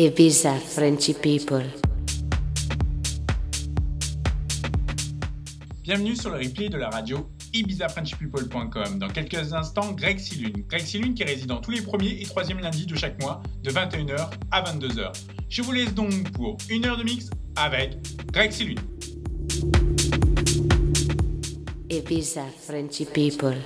Ibiza Frenchy People. Bienvenue sur le replay de la radio ibizafrenchpeople.com. Dans quelques instants, Greg Silune. Greg Silune qui réside dans tous les premiers et troisièmes lundis de chaque mois, de 21h à 22h. Je vous laisse donc pour une heure de mix avec Greg Silune. Ibiza Frenchy People.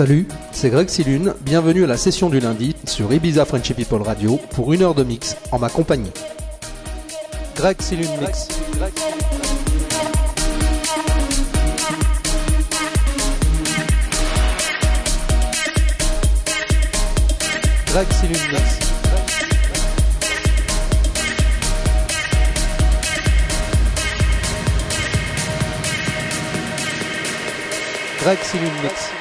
Salut, c'est Greg Silune, bienvenue à la session du lundi sur Ibiza Frenchy People Radio pour une heure de mix en ma compagnie. Greg Silune Mix. Greg Mix. Greg Silune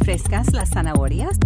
frescas las zanahorias?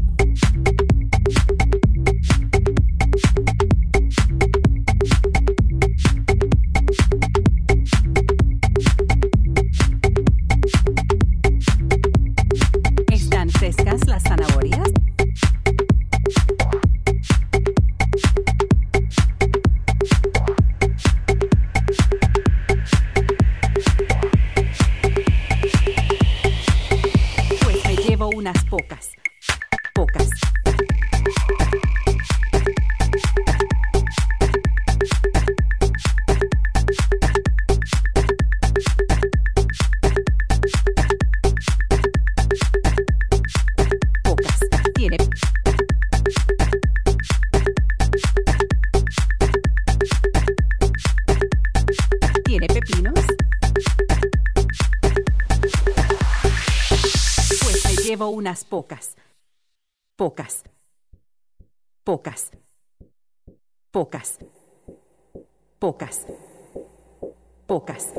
Pocas. Pocas. Pocas.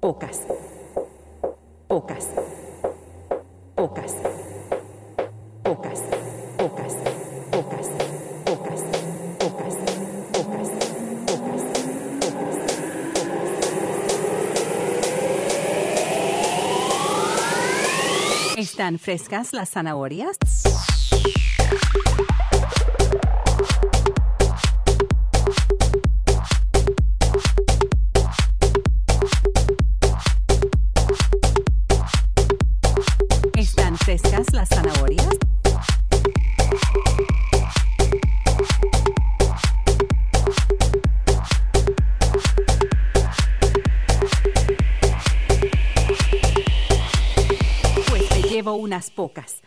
Pocas. Pocas. Pocas. Pocas. Pocas. Pocas. Pocas. Pocas. Pocas. Pocas. ¿Están frescas las zanahorias? Unas pocas.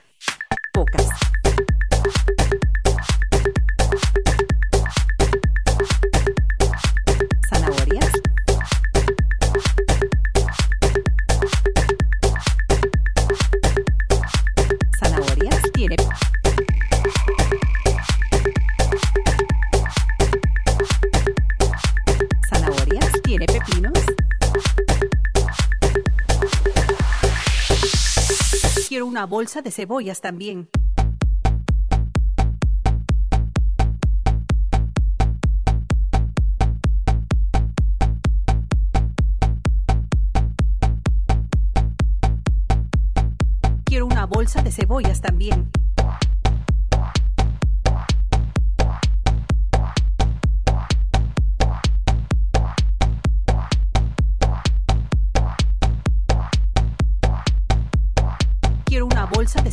Una bolsa de cebollas también. Quiero una bolsa de cebollas también.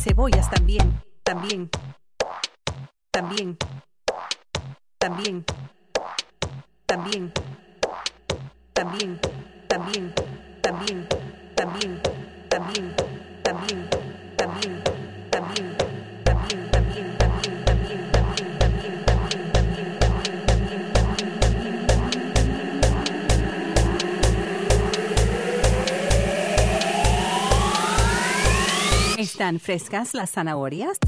Cebollas también. También. También. También. También. También. También. También. También. También. ¿Están frescas las zanahorias?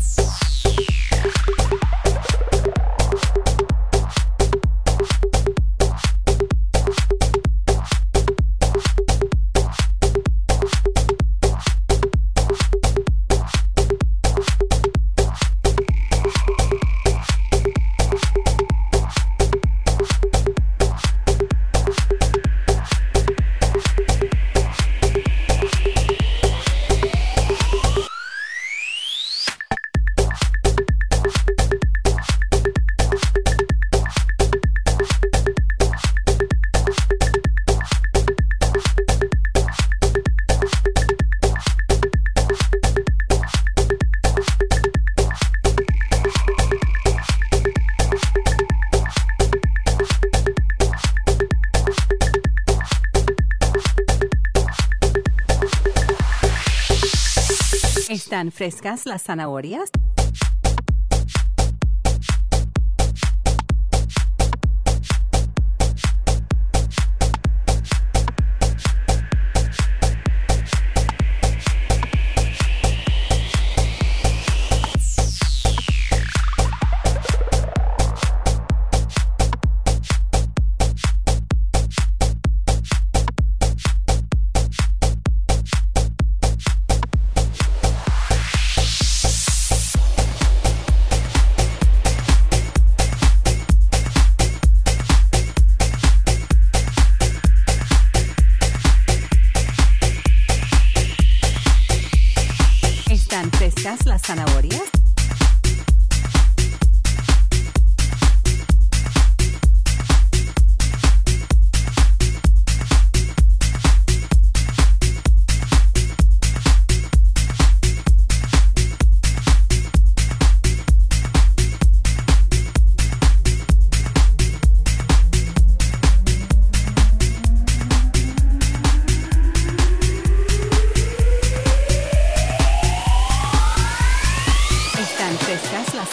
Frescas las zanahorias?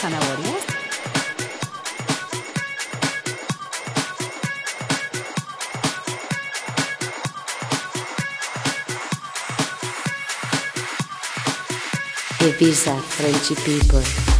Zanahorias? Ibiza Frenchy people.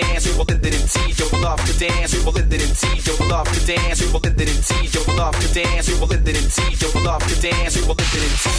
dance, we will end it in tease, you will love to dance, we will end it in tease, you will love to dance, we will end it in tease, you will love to dance, we will end it in tease, you will love to dance, we will end it in tease.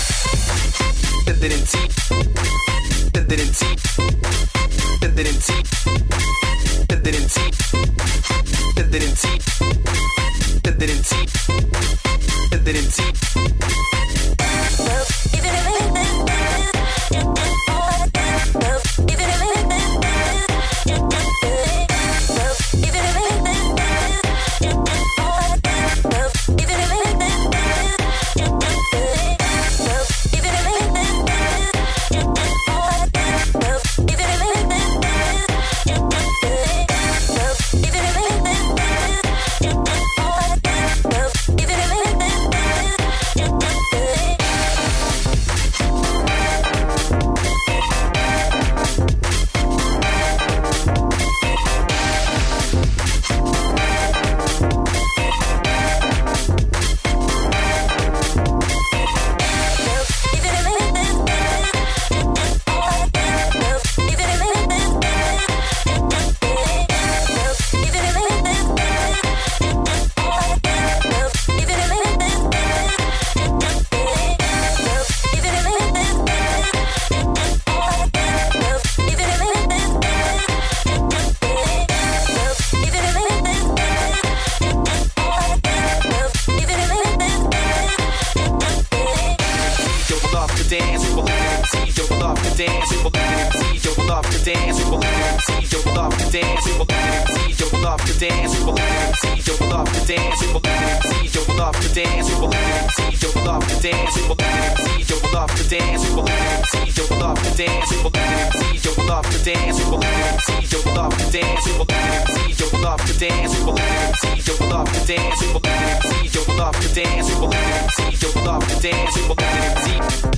dance, you will see you love to dance, you will see you love to dance, you will see you love to dance, you will see you love to dance, you will see you love to dance, you will see you love to dance, you will see you love to dance, you will see you love to dance, you will see you love to dance, you will see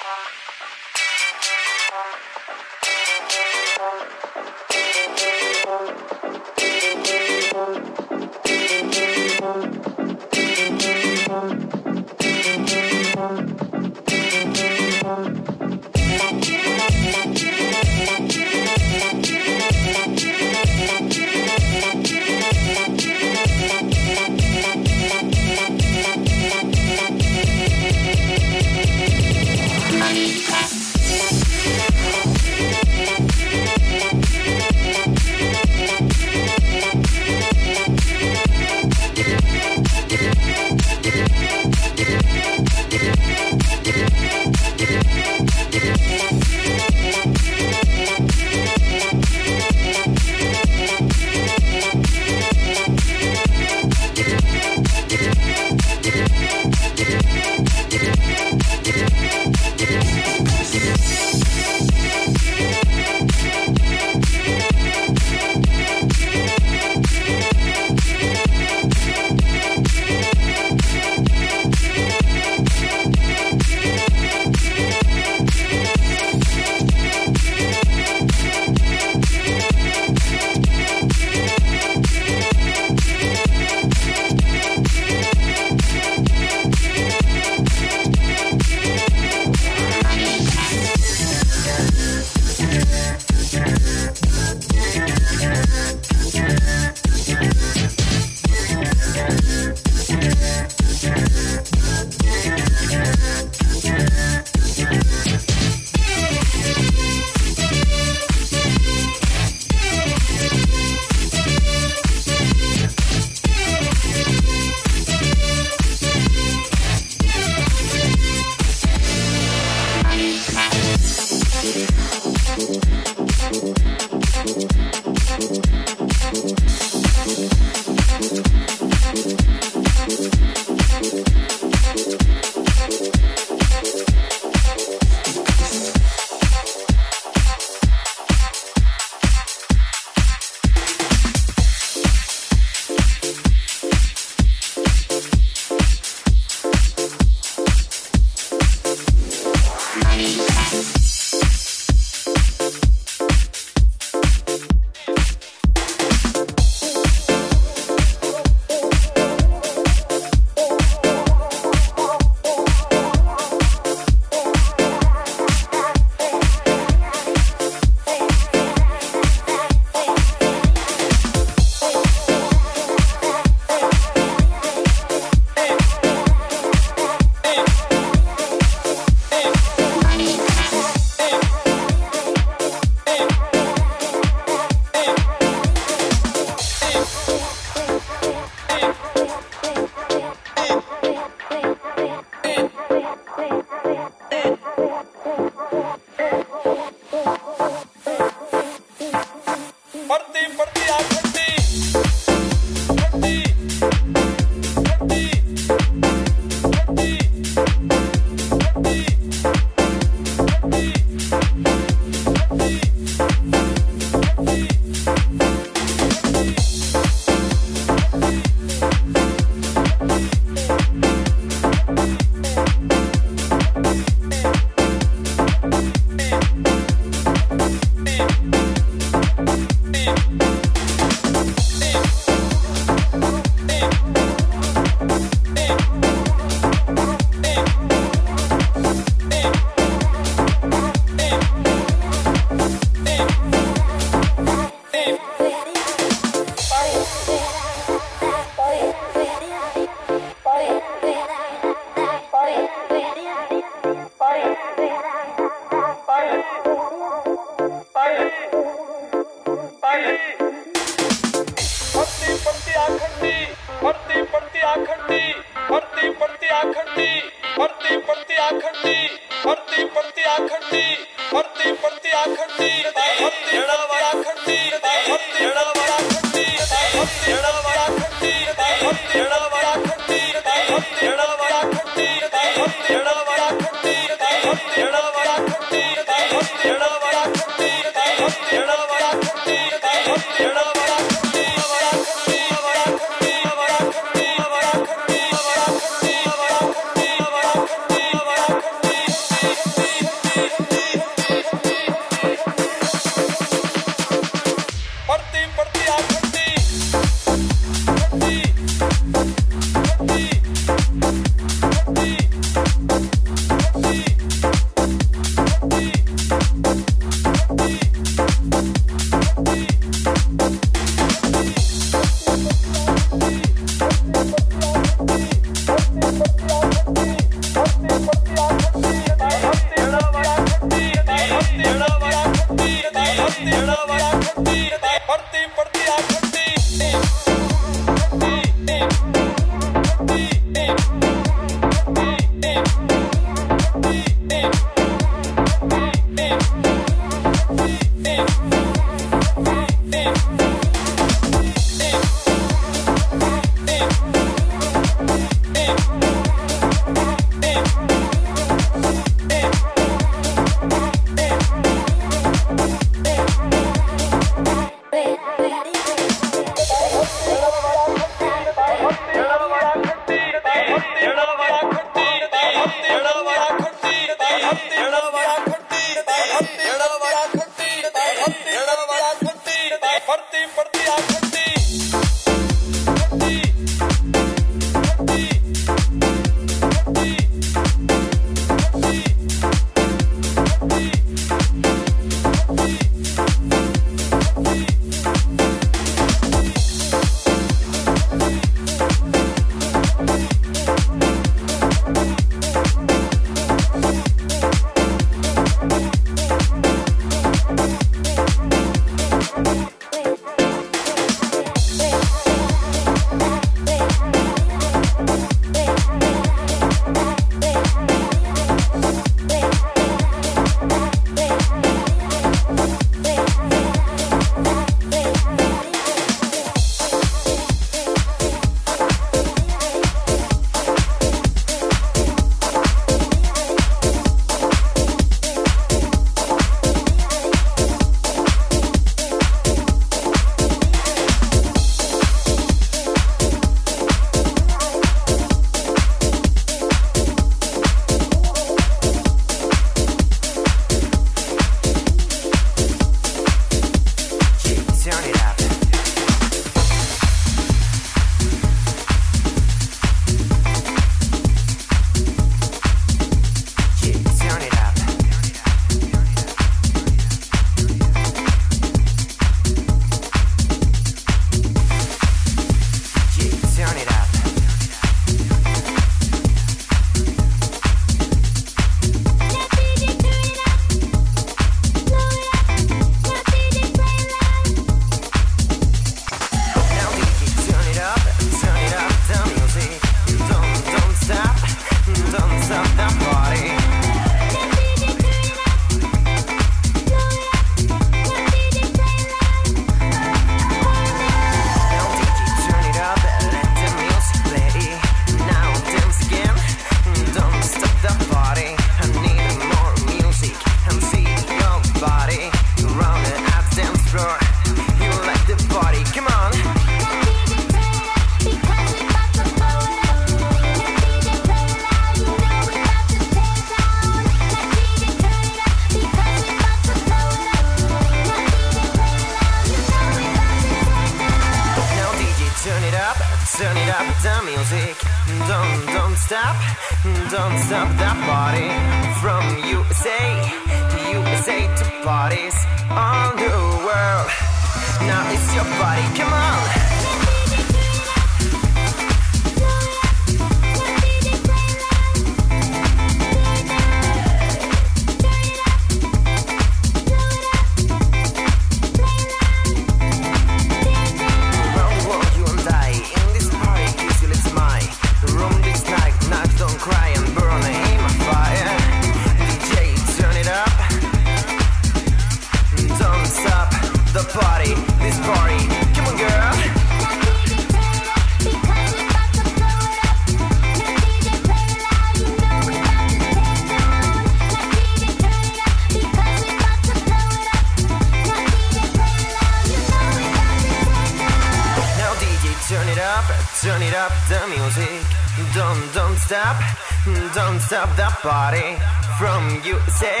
party from USA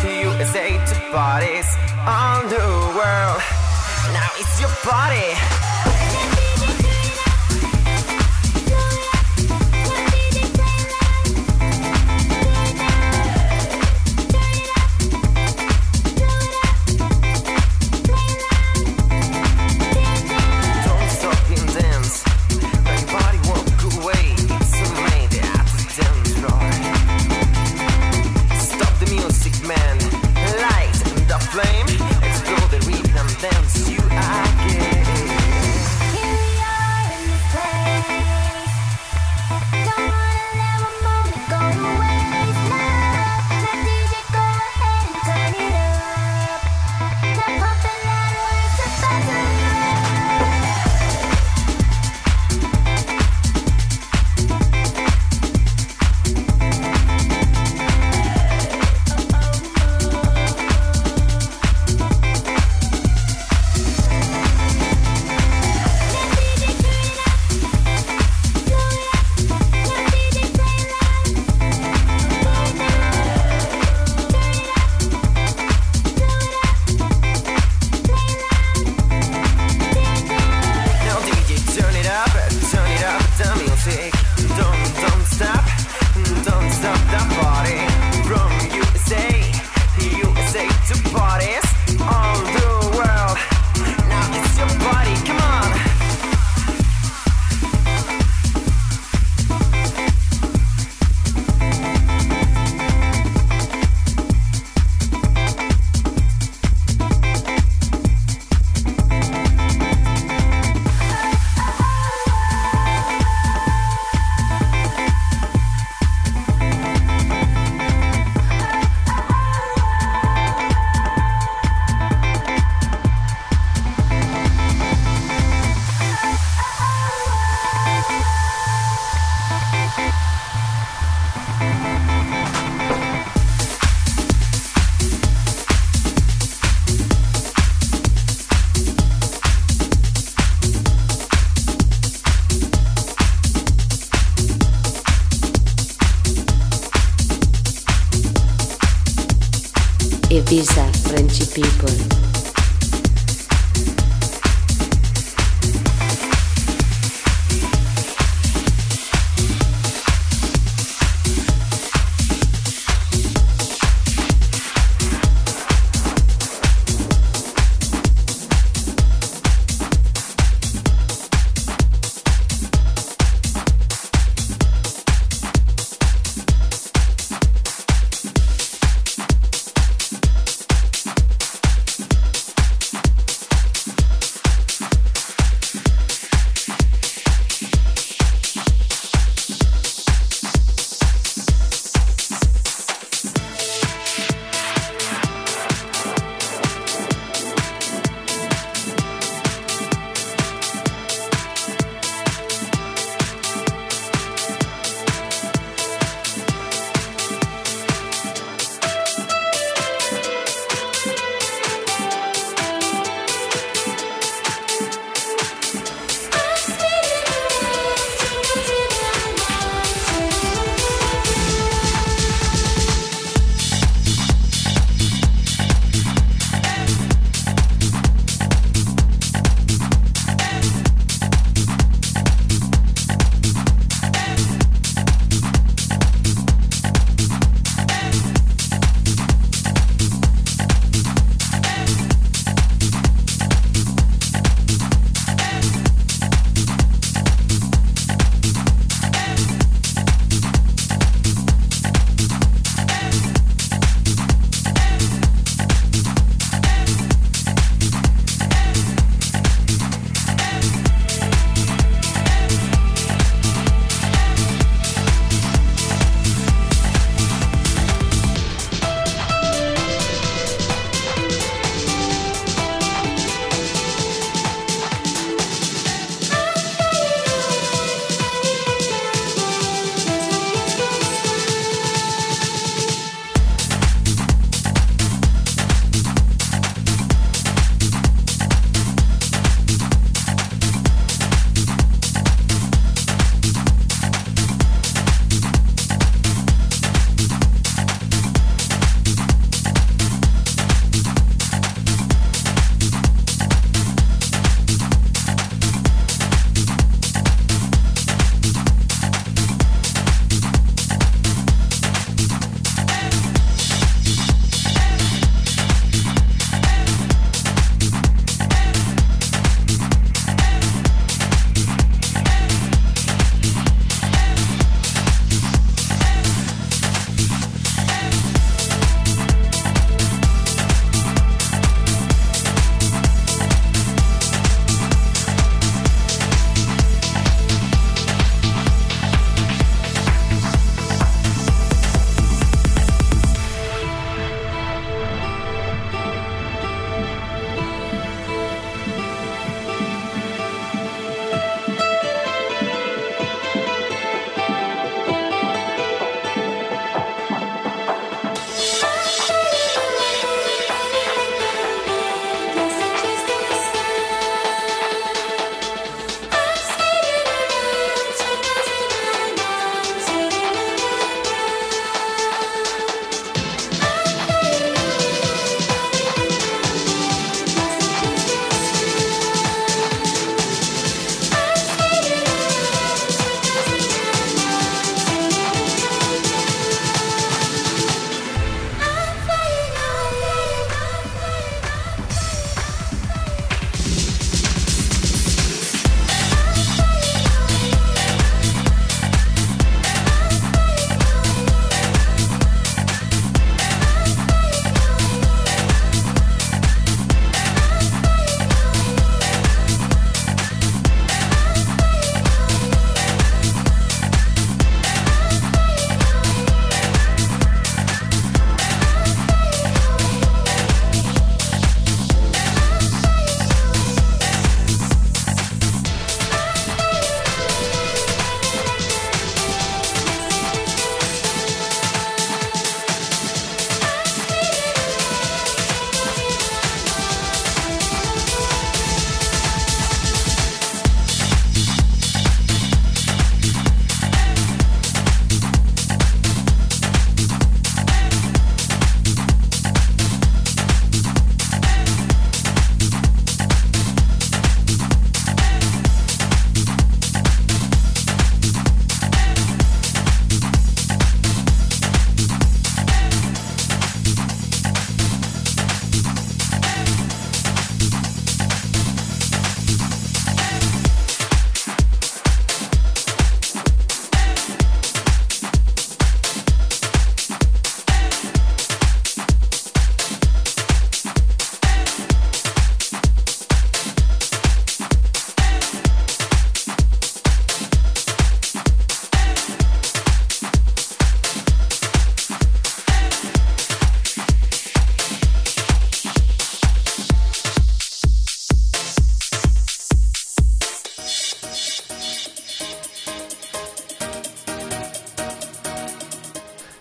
to USA to parties all the world. Now it's your party.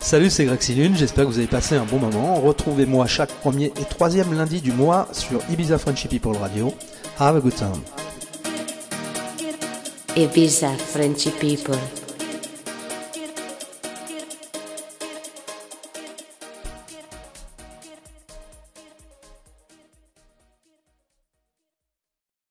Salut, c'est Greg j'espère que vous avez passé un bon moment. Retrouvez-moi chaque premier et troisième lundi du mois sur Ibiza Frenchy People Radio. Have a good time. Ibiza Frenchy people.